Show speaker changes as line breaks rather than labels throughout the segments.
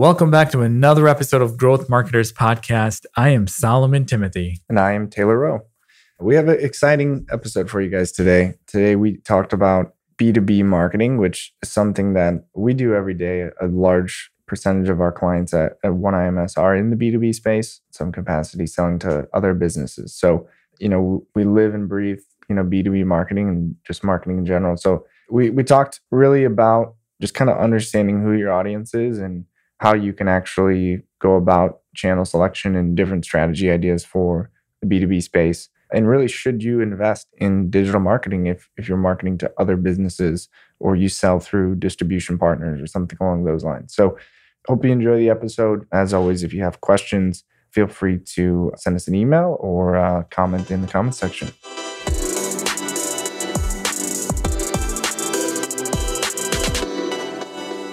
Welcome back to another episode of Growth Marketers Podcast. I am Solomon Thimothy.
And I am Taylor Rowe. We have an exciting episode for you guys today. Today, we talked about B2B marketing, which is something that we do every day. A large percentage of our clients at, at OneIMS are in the B2B space, some capacity selling to other businesses. So, you know, we live and breathe, you know, B2B marketing and just marketing in general. So, we, we talked really about just kind of understanding who your audience is and how you can actually go about channel selection and different strategy ideas for the B2B space. And really, should you invest in digital marketing if, if you're marketing to other businesses or you sell through distribution partners or something along those lines? So, hope you enjoy the episode. As always, if you have questions, feel free to send us an email or uh, comment in the comment section.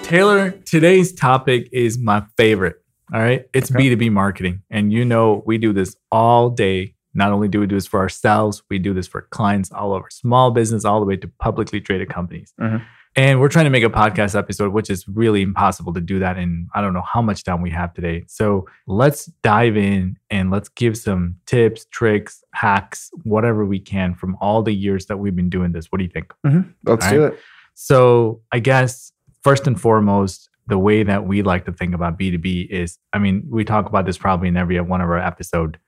Taylor, today's topic is my favorite. All right. It's
Okay.
B2B marketing. And you know, we do this all day. Not only do we do this for ourselves, we do this for clients all over small business, all the way to publicly traded companies.
Mhm.
And we're trying to make a podcast episode, which is really impossible to do that in I don't know how much time we have today. So let's dive in and let's give some tips, tricks, hacks, whatever we can from all the years that we've been doing this. What do you think?
Let's
All
do
right.
it.
So I guess first and foremost, the way that we like to think about B2B is, I mean, we talk about this probably in every one of our episode,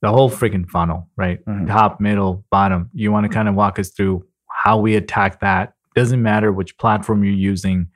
the whole freaking funnel, right?
Mhm.
Top, middle, bottom. You want to kind of walk us through how we attack that. Doesn't matter which platform you're using,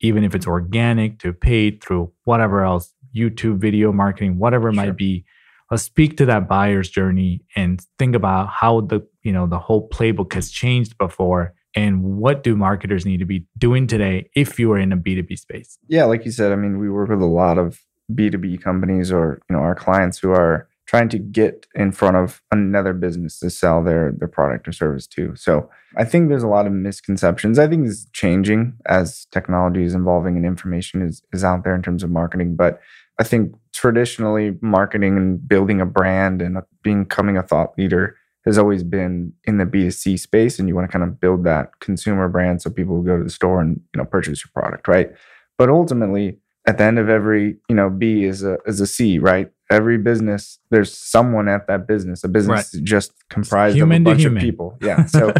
even if it's organic to paid through whatever else, YouTube video marketing, whatever it
Sure.
might be. Let's speak to that buyer's journey and think about how the, you know, the whole playbook has changed before and what do marketers need to be doing today if you are in a B2B space?
Yeah, like you said, I mean, we work with a lot of B2B companies or, you know, our clients who are trying to get in front of another business to sell their their product or service to. So, I think there's a lot of misconceptions. I think is changing as technology is evolving and information is is out there in terms of marketing, but I think traditionally marketing and building a brand and becoming a thought leader has always been in the B2C space and you want to kind of build that consumer brand so people will go to the store and, you know, purchase your product, right? But ultimately, at the end of every, you know, B is a is a C, right? Every business, there's someone at that business. A business is just comprised of a bunch
human.
of people. Yeah. So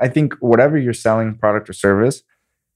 I think whatever you're selling, product or service,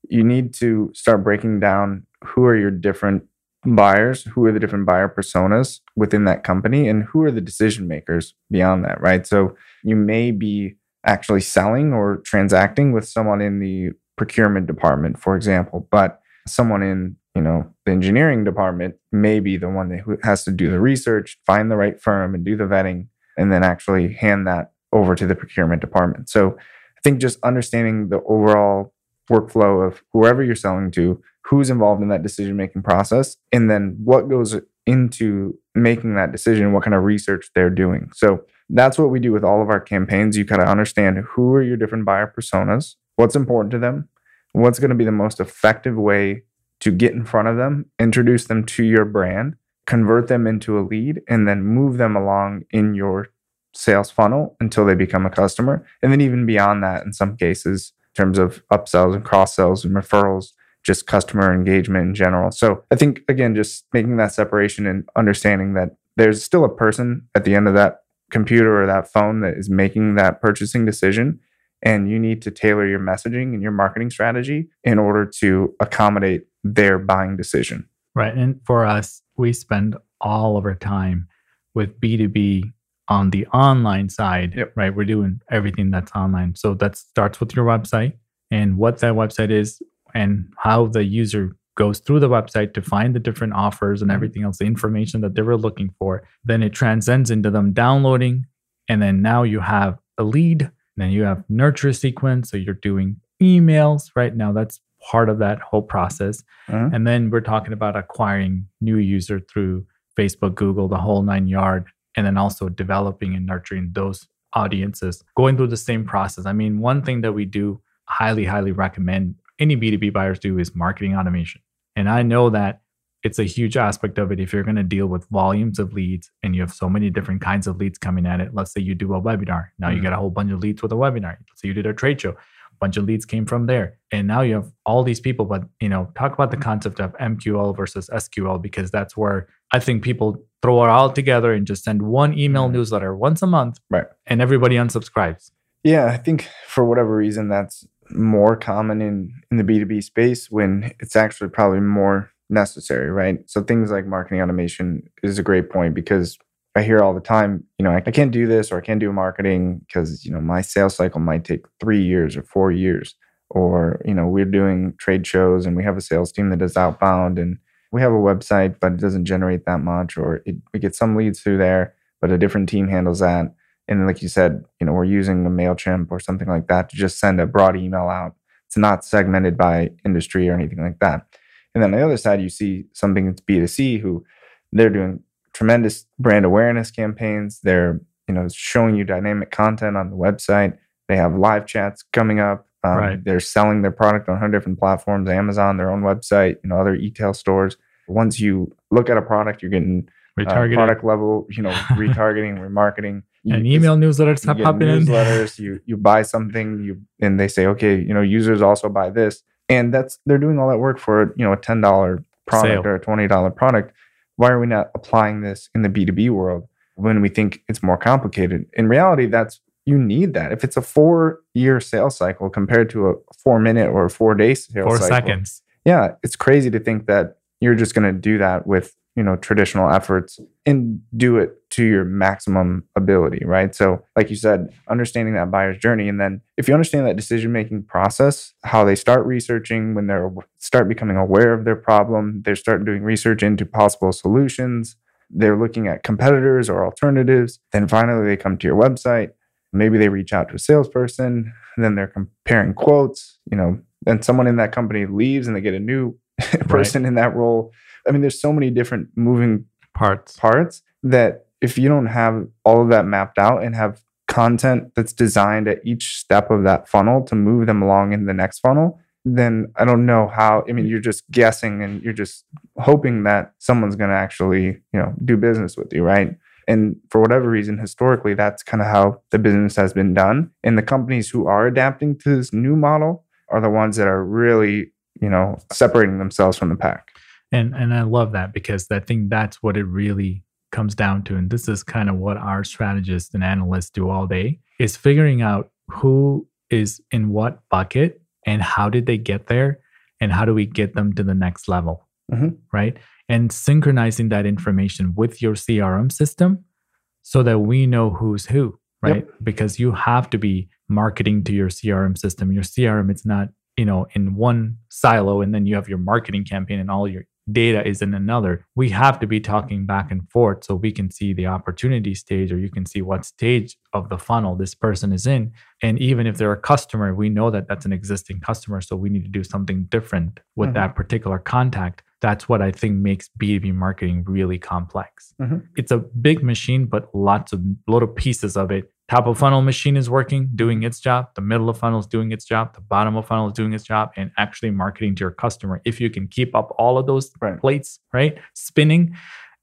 you need to start breaking down who are your different buyers, who are the different buyer personas within that company, and who are the decision makers beyond that, right? So you may be actually selling or transacting with someone in the procurement department, for example, but someone in you know the engineering department may be the one that has to do the research, find the right firm, and do the vetting, and then actually hand that over to the procurement department. So I think just understanding the overall workflow of whoever you're selling to, who's involved in that decision making process, and then what goes into making that decision, what kind of research they're doing. So that's what we do with all of our campaigns. You kind of understand who are your different buyer personas, what's important to them, what's going to be the most effective way to get in front of them, introduce them to your brand, convert them into a lead, and then move them along in your sales funnel until they become a customer. And then even beyond that, in some cases, in terms of upsells and cross sells and referrals, just customer engagement in general. So I think, again, just making that separation and understanding that there's still a person at the end of that computer or that phone that is making that purchasing decision. And you need to tailor your messaging and your marketing strategy in order to accommodate their buying decision.
Right. And for us, we spend all of our time with B2B on the online side,
Yep.
right? We're doing everything that's online. So that starts with your website and what that website is and how the user goes through the website to find the different offers and everything else, the information that they were looking for. Then it transcends into them downloading. And then now you have a lead. Then you have nurture sequence. So you're doing emails right now. That's part of that whole process.
Mhm.
And then we're talking about acquiring new user through Facebook, Google, the whole nine yard, and then also developing and nurturing those audiences, going through the same process. I mean, one thing that we do highly, highly recommend any B2B buyers do is marketing automation. And I know that it's a huge aspect of it if you're going to deal with volumes of leads and you have so many different kinds of leads coming at it. Let's say you do a webinar. Now you
Mhm.
get a whole bunch of leads with a webinar. Let's say you did a trade show. a bunch of leads came from there. And now you have all these people, but you know, talk about the concept of MQL versus SQL because that's where I think people throw it all together and just send one email
Mhm.
newsletter once a month,
Right.
And everybody unsubscribes.
Yeah, I think for whatever reason that's more common in in the B2B space when it's actually probably more necessary, right? So things like marketing automation is a great point because I hear all the time, you know, I, I can't do this or I can't do marketing because, you know, my sales cycle might take 3 years or 4 years or, you know, we're doing trade shows and we have a sales team that is outbound and we have a website but it doesn't generate that much or it, we get some leads through there but a different team handles that and like you said, you know, we're using a MailChimp or something like that to just send a broad email out. It's not segmented by industry or anything like that. And then on the other side, you see something that's B2C who they're doing tremendous brand awareness campaigns. They're, you know, showing you dynamic content on the website. They have live chats coming up. Um,
Right.
They're selling their product on 100 different platforms, Amazon, their own website, you know, other e-tail stores. Once you look at a product, you're getting uh, product level, you know, retargeting, remarketing.
And email newsletters have in.
newsletters. you you buy something, you and they say, okay, you know, users also buy this, and that's they're doing all that work for you know a ten dollar product
Sale.
or a twenty dollar product. Why are we not applying this in the B two B world when we think it's more complicated? In reality, that's you need that. If it's a four year sales cycle compared to a four minute or four day sales
Four
cycle,
seconds.
yeah, it's crazy to think that you're just going to do that with, you know, traditional efforts and do it to your maximum ability, right? So, like you said, understanding that buyer's journey and then if you understand that decision-making process, how they start researching when they're start becoming aware of their problem, they start doing research into possible solutions, they're looking at competitors or alternatives, then finally they come to your website, maybe they reach out to a salesperson, then they're comparing quotes, you know, then someone in that company leaves and they get a new person in that role. I mean, there's so many different moving
Parts.
parts that if you don't have all of that mapped out and have content that's designed at each step of that funnel to move them along in the next funnel, then I don't know how. I mean, you're just guessing and you're just hoping that someone's going to actually, you know, do business with you, right? And for whatever reason, historically, that's kind of how the business has been done. And the companies who are adapting to this new model are the ones that are really, you know, separating themselves from the pack.
And and I love that because I think that's what it really comes down to. And this is kind of what our strategists and analysts do all day is figuring out who is in what bucket and how did they get there and how do we get them to the next level.
Mhm.
Right. And synchronizing that information with your CRM system so that we know who's who. Right. Because you have to be marketing to your CRM system. Your CRM, it's not, you know, in one silo and then you have your marketing campaign and all your data is in another. We have to be talking back and forth so we can see the opportunity stage or you can see what stage of the funnel this person is in. And even if they're a customer, we know that that's an existing customer. So we need to do something different with
Mhm.
that particular contact. That's what I think makes B2B marketing really complex.
Mhm.
It's a big machine, but lots of little pieces of it. Top of funnel machine is working, doing its job. The middle of funnel is doing its job. The bottom of funnel is doing its job and actually marketing to your customer. If you can keep up all of those
Right.
plates, right? Spinning,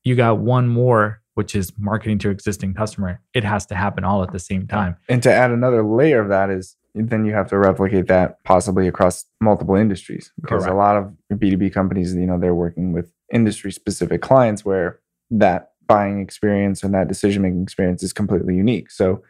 you got one more, which is marketing to your existing customer. It has to happen all at the same time.
And to add another layer of that is then you have to replicate that possibly across multiple industries because
Correct.
a lot of B2B companies, you know, they're working with industry specific clients where that buying experience and that decision making experience is completely unique. So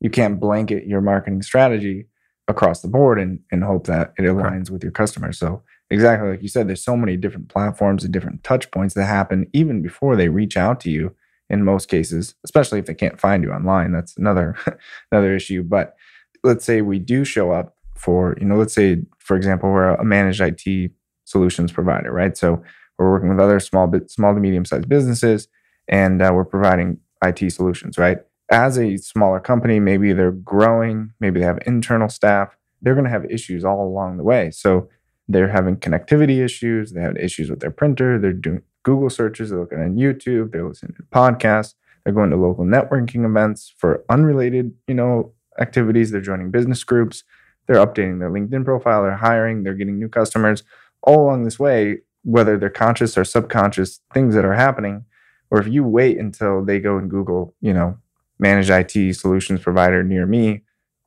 you can't blanket your marketing strategy across the board and, and hope that it aligns
Correct.
with your customers. So exactly like you said, there's so many different platforms and different touch points that happen even before they reach out to you in most cases, especially if they can't find you online. That's another another issue. But let's say we do show up for, you know, let's say, for example, we're a managed IT solutions provider, right? So we're working with other small bit small to medium sized businesses and uh, we're providing IT solutions, right? As a smaller company, maybe they're growing, maybe they have internal staff, they're going to have issues all along the way. So they're having connectivity issues, they have issues with their printer, they're doing Google searches, they're looking on YouTube, they're listening to podcasts, they're going to local networking events for unrelated, you know, activities, they're joining business groups, they're updating their LinkedIn profile, they're hiring, they're getting new customers. All along this way, whether they're conscious or subconscious things that are happening, or if you wait until they go and Google, you know, managed IT solutions provider near me,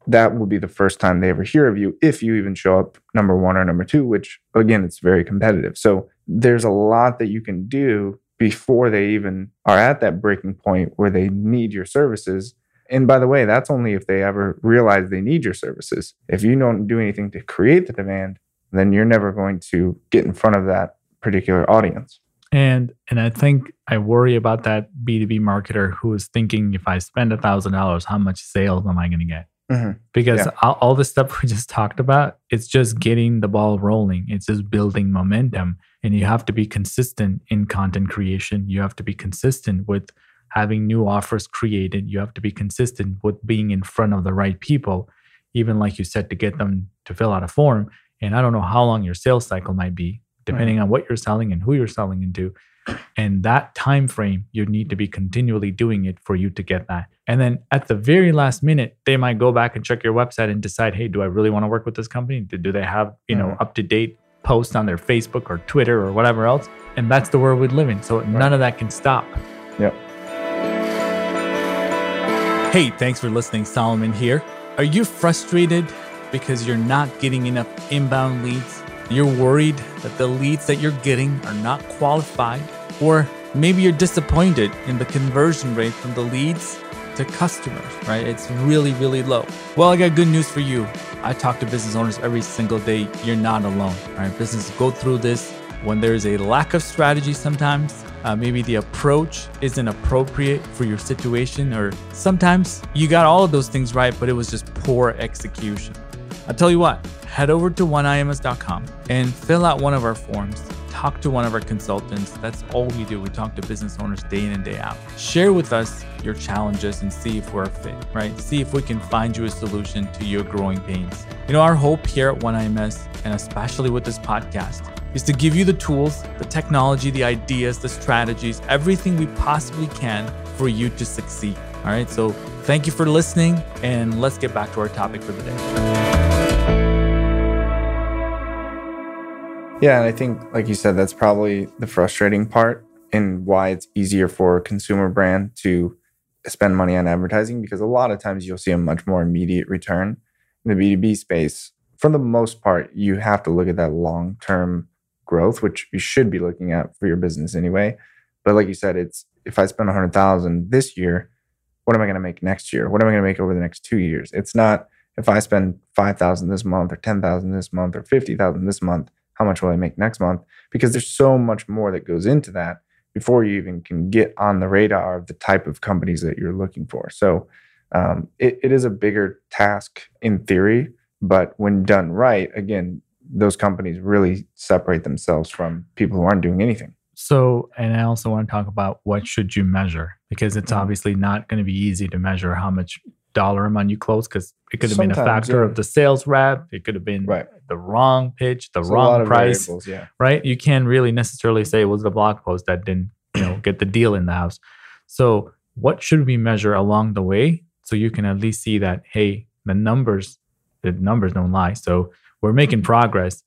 that will be the first time they ever hear of you if you even show up number one or number two, which again, it's very competitive. So there's a lot that you can do before they even are at that breaking point where they need your services. And by the way, that's only if they ever realize they need your services. If you don't do anything to create the demand, then you're never going to get in front of that particular audience.
And and I think I worry about that B2B marketer who is thinking if I spend a thousand dollars, how much sales am I going to get?
Mm-hmm.
Because
Yeah.
all, all the stuff we just talked about, it's just getting the ball rolling. It's just building momentum. And you have to be consistent in content creation. You have to be consistent with having new offers created. You have to be consistent with being in front of the right people, even like you said, to get them to fill out a form. And I don't know how long your sales cycle might be, depending on what you're selling and who you're selling into. And that time frame, you need to be continually doing it for you to get that. And then at the very last minute, they might go back and check your website and decide, hey, do I really want to work with this company? Do, do they have, you know,
Mhm.
up to date posts on their Facebook or Twitter or whatever else? And that's the world we live in. So none of that can stop.
Yep.
Hey, thanks for listening. Solomon here. Are you frustrated because you're not getting enough inbound leads? You're worried that the leads that you're getting are not qualified? Or maybe you're disappointed in the conversion rate from the leads to customers, right? It's really, really low. Well, I got good news for you. I talk to business owners every single day. You're not alone, right? Businesses go through this when there's a lack of strategy sometimes. Uh, maybe the approach isn't appropriate for your situation, or sometimes you got all of those things right, but it was just poor execution. I'll tell you what, head over to oneims.com and fill out one of our forms. Talk to one of our consultants. That's all we do. We talk to business owners day in and day out. Share with us your challenges and see if we're a fit, right? See if we can find you a solution to your growing pains. You know, our hope here at OneIMS, and especially with this podcast, is to give you the tools, the technology, the ideas, the strategies, everything we possibly can for you to succeed. All right. So thank you for listening, and let's get back to our topic for the day.
Yeah, and I think, like you said, that's probably the frustrating part and why it's easier for a consumer brand to spend money on advertising because a lot of times you'll see a much more immediate return. In the B2B space, for the most part, you have to look at that long term growth, which you should be looking at for your business anyway. But like you said, it's if I spend 100,000 this year, what am I going to make next year? What am I going to make over the next two years? It's not if I spend 5,000 this month or 10,000 this month or 50,000 this month, how much will I make next month? Because there's so much more that goes into that before you even can get on the radar of the type of companies that you're looking for. So um, it, it is a bigger task in theory, but when done right, again, those companies really separate themselves from people who aren't doing anything.
So, and I also want to talk about what should you measure because it's
Mhm.
obviously not going to be easy to measure how much dollar amount you close because it could have been a factor
yeah.
of the sales rep, it could have been
Right.
the wrong pitch, the
There's
wrong price,
yeah.
right? You can't really necessarily say it was the blog post that didn't, you know, get the deal in the house. So, what should we measure along the way so you can at least see that hey, the numbers, the numbers don't lie. So we're making progress.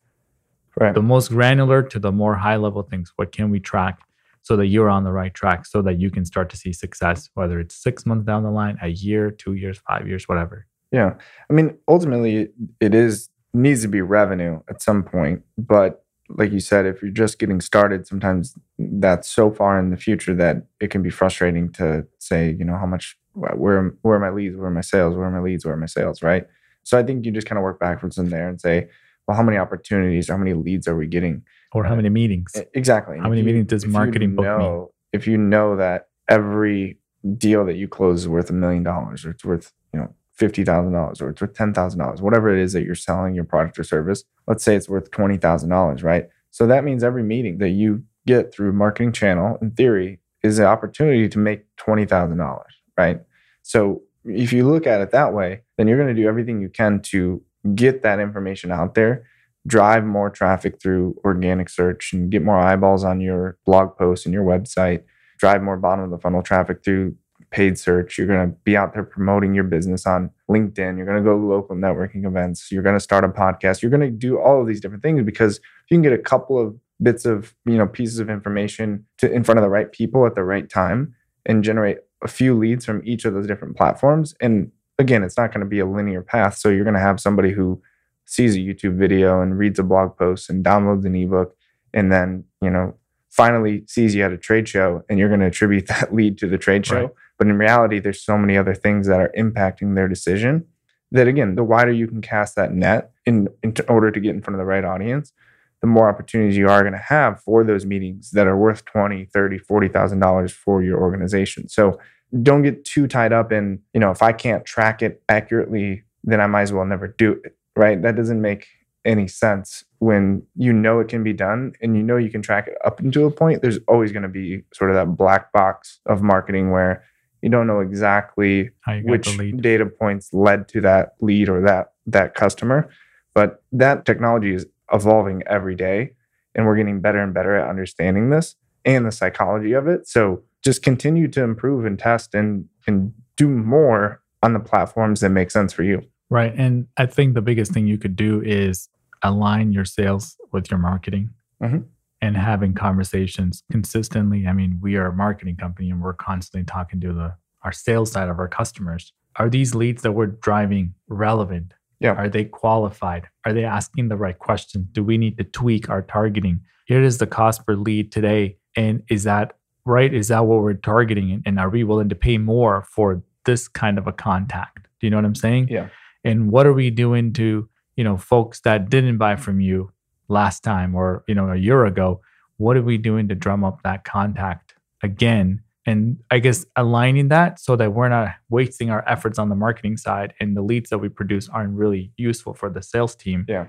Right.
The most granular to the more high level things. What can we track so that you're on the right track so that you can start to see success, whether it's six months down the line, a year, two years, five years, whatever.
Yeah. I mean, ultimately, it is needs to be revenue at some point. But like you said, if you're just getting started, sometimes that's so far in the future that it can be frustrating to say, you know, how much, where, where are my leads? Where are my sales? Where are my leads? Where are my sales? Right. So I think you just kind of work backwards from there and say, well, how many opportunities, how many leads are we getting?
Or how many meetings?
Exactly.
How many
you-
meetings does
if you
marketing book me?
know, If you know that every deal that you close is worth a million dollars, or it's worth you know fifty thousand dollars, or it's worth ten thousand dollars, whatever it is that you're selling your product or service. Let's say it's worth twenty thousand dollars, right? So that means every meeting that you get through marketing channel, in theory, is an opportunity to make twenty thousand dollars, right? So if you look at it that way, then you're going to do everything you can to get that information out there drive more traffic through organic search and get more eyeballs on your blog posts and your website, drive more bottom of the funnel traffic through paid search. You're going to be out there promoting your business on LinkedIn. You're going to go to local networking events. You're going to start a podcast. You're going to do all of these different things because you can get a couple of bits of, you know, pieces of information to in front of the right people at the right time and generate a few leads from each of those different platforms and again, it's not going to be a linear path. So you're going to have somebody who sees a YouTube video and reads a blog post and downloads an ebook and then, you know, finally sees you at a trade show and you're going to attribute that lead to the trade show. Right. But in reality, there's so many other things that are impacting their decision that again, the wider you can cast that net in, in order to get in front of the right audience, the more opportunities you are going to have for those meetings that are worth 20, 30, 40,000 dollars for your organization. So don't get too tied up in, you know, if I can't track it accurately, then I might as well never do it, right? That doesn't make any sense when you know it can be done and you know you can track it up until a point. There's always going to be sort of that black box of marketing where you don't know exactly which data points led to that lead or that that customer. But that technology is evolving every day and we're getting better and better at understanding this and the psychology of it. So just continue to improve and test and and do more on the platforms that make sense for you.
Right. And I think the biggest thing you could do is align your sales with your marketing mm-hmm. and having conversations consistently. I mean, we are a marketing company and we're constantly talking to the our sales side of our customers. Are these leads that we're driving relevant?
Yeah.
Are they qualified? Are they asking the right questions? Do we need to tweak our targeting? Here is the cost per lead today. And is that right? Is that what we're targeting? And are we willing to pay more for this kind of a contact? Do you know what I'm saying?
Yeah.
And what are we doing to, you know, folks that didn't buy from you last time or, you know, a year ago? What are we doing to drum up that contact again? And I guess aligning that so that we're not wasting our efforts on the marketing side and the leads that we produce aren't really useful for the sales team.
Yeah.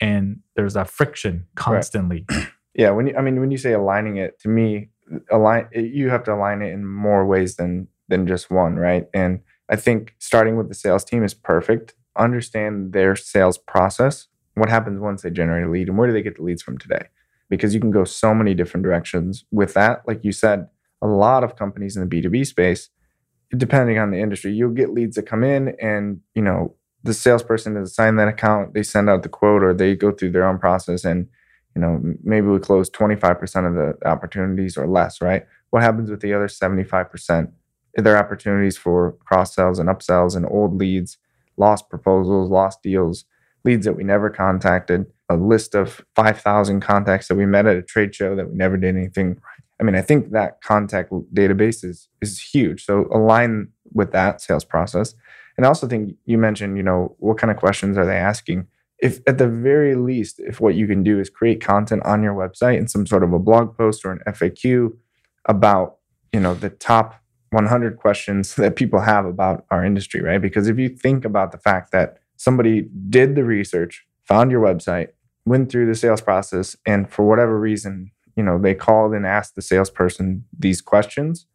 And there's a friction constantly.
Right. Yeah. When you, I mean, when you say aligning it, to me, align you have to align it in more ways than than just one right? And i think starting with the sales team is perfect. Understand their sales process. What happens once they generate a lead and where do they get the leads from today? Because you can go so many different directions with that. Like you said a lot of companies in the b2b space depending on the industry you'll get leads that come in and you know the salesperson has assigned that account they send out the quote or they go through their own process and you know, maybe we close 25% of the opportunities or less, right? What happens with the other 75%? Are there opportunities for cross sells and upsells and old leads, lost proposals, lost deals, leads that we never contacted, a list of 5,000 contacts that we met at a trade show that we never did anything. I mean, I think that contact database is is huge. So align with that sales process. And I also think you mentioned, you know, what kind of questions are they asking? If at the very least, if what you can do is create content on your website and some sort of a blog post or an FAQ about, you know, the top 100 questions that people have about our industry, right? Because if you think about the fact that somebody did the research, found your website, went through the sales process, and for whatever reason, you know, they called and asked the salesperson these questions.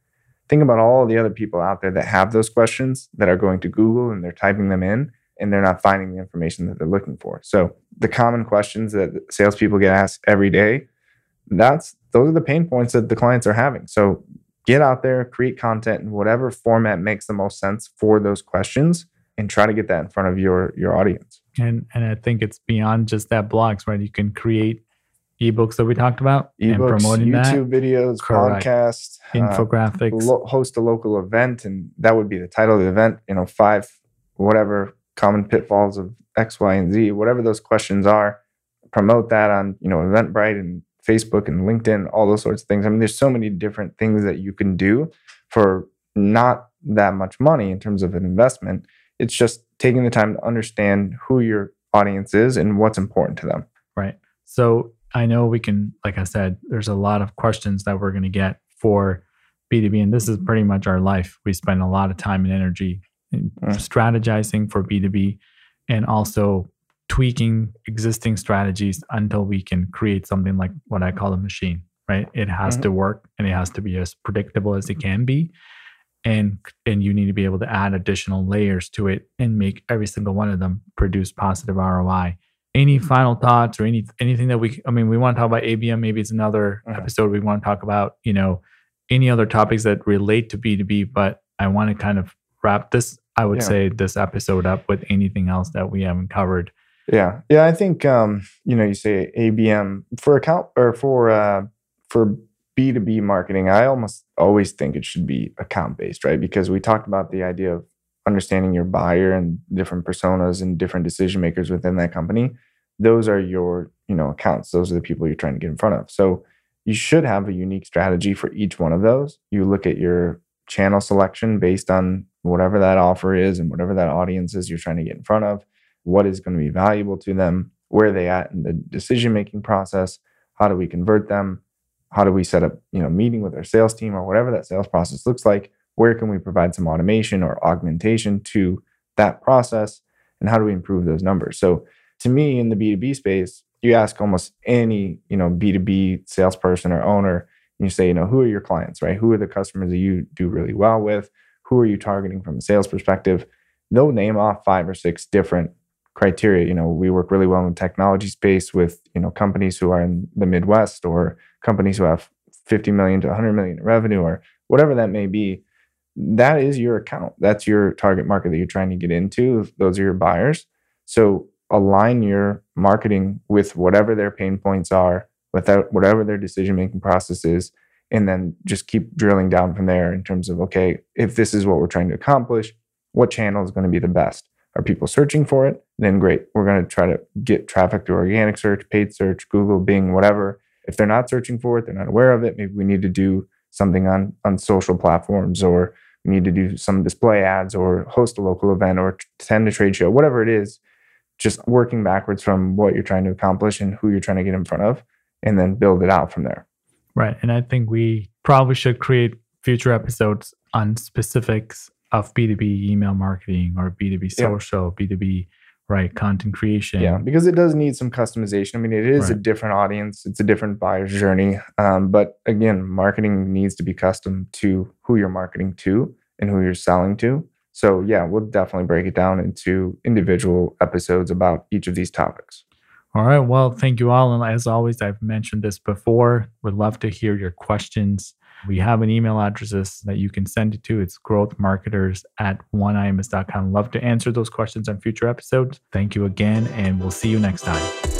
Think about all the other people out there that have those questions that are going to Google and they're typing them in and they're not finding the information that they're looking for. So the common questions that salespeople get asked every day, that's those are the pain points that the clients are having. So get out there, create content in whatever format makes the most sense for those questions and try to get that in front of your your audience.
And and I think it's beyond just that blogs, right? You can create ebooks that we talked about
ebooks, and promoting YouTube that. videos, Correct. podcasts,
uh, infographics,
uh, lo- host a local event, and that would be the title of the event. You know, five whatever common pitfalls of X, Y, and Z, whatever those questions are, promote that on, you know, Eventbrite and Facebook and LinkedIn, all those sorts of things. I mean, there's so many different things that you can do for not that much money in terms of an investment. It's just taking the time to understand who your audience is and what's important to them.
Right. So I know we can, like I said, there's a lot of questions that we're going to get for B2B, and this is mm-hmm. pretty much our life. We spend a lot of time and energy strategizing for B2B and also tweaking existing strategies until we can create something like what I call a machine, right? It has mm-hmm. to work and it has to be as predictable as it can be. And and you need to be able to add additional layers to it and make every single one of them produce positive ROI. Any final thoughts or any anything that we I mean we want to talk about ABM, maybe it's another mm-hmm. episode we want to talk about, you know, any other topics that relate to B2B, but I want to kind of wrap this I would yeah. say this episode up with anything else that we haven't covered.
Yeah, yeah. I think um, you know you say ABM for account or for uh, for B two B marketing. I almost always think it should be account based, right? Because we talked about the idea of understanding your buyer and different personas and different decision makers within that company, those are your, you know, accounts. Those are the people you're trying to get in front of. So you should have a unique strategy for each one of those. You look at your channel selection based on whatever that offer is and whatever that audience is you're trying to get in front of, what is going to be valuable to them, where are they at in the decision making process, how do we convert them, how do we set up, you know, meeting with our sales team or whatever that sales process looks like, where can we provide some automation or augmentation to that process and how do we improve those numbers? So to me in the B2B space, you ask almost any, you know, B2B salesperson or owner, you say, you know, who are your clients, right? Who are the customers that you do really well with? Who are you targeting from a sales perspective? They'll name off five or six different criteria. You know, we work really well in the technology space with, you know, companies who are in the Midwest or companies who have 50 million to 100 million in revenue or whatever that may be. That is your account. That's your target market that you're trying to get into. Those are your buyers. So align your marketing with whatever their pain points are, without whatever their decision making process is, and then just keep drilling down from there in terms of okay, if this is what we're trying to accomplish, what channel is going to be the best? Are people searching for it? Then great. We're going to try to get traffic through organic search, paid search, Google, Bing, whatever. If they're not searching for it, they're not aware of it. Maybe we need to do something on on social platforms or we need to do some display ads or host a local event or attend a trade show, whatever it is, just working backwards from what you're trying to accomplish and who you're trying to get in front of and then build it out from there.
Right. And I think we probably should create future episodes on specifics of B2B email marketing or B2B social, yeah. B2B right content creation
yeah because it does need some customization i mean it is right. a different audience it's a different buyer's journey um, but again marketing needs to be custom to who you're marketing to and who you're selling to so yeah we'll definitely break it down into individual episodes about each of these topics
all right well thank you all and as always i've mentioned this before would love to hear your questions we have an email address that you can send it to. It's growthmarketers at oneims.com. Love to answer those questions on future episodes. Thank you again, and we'll see you next time.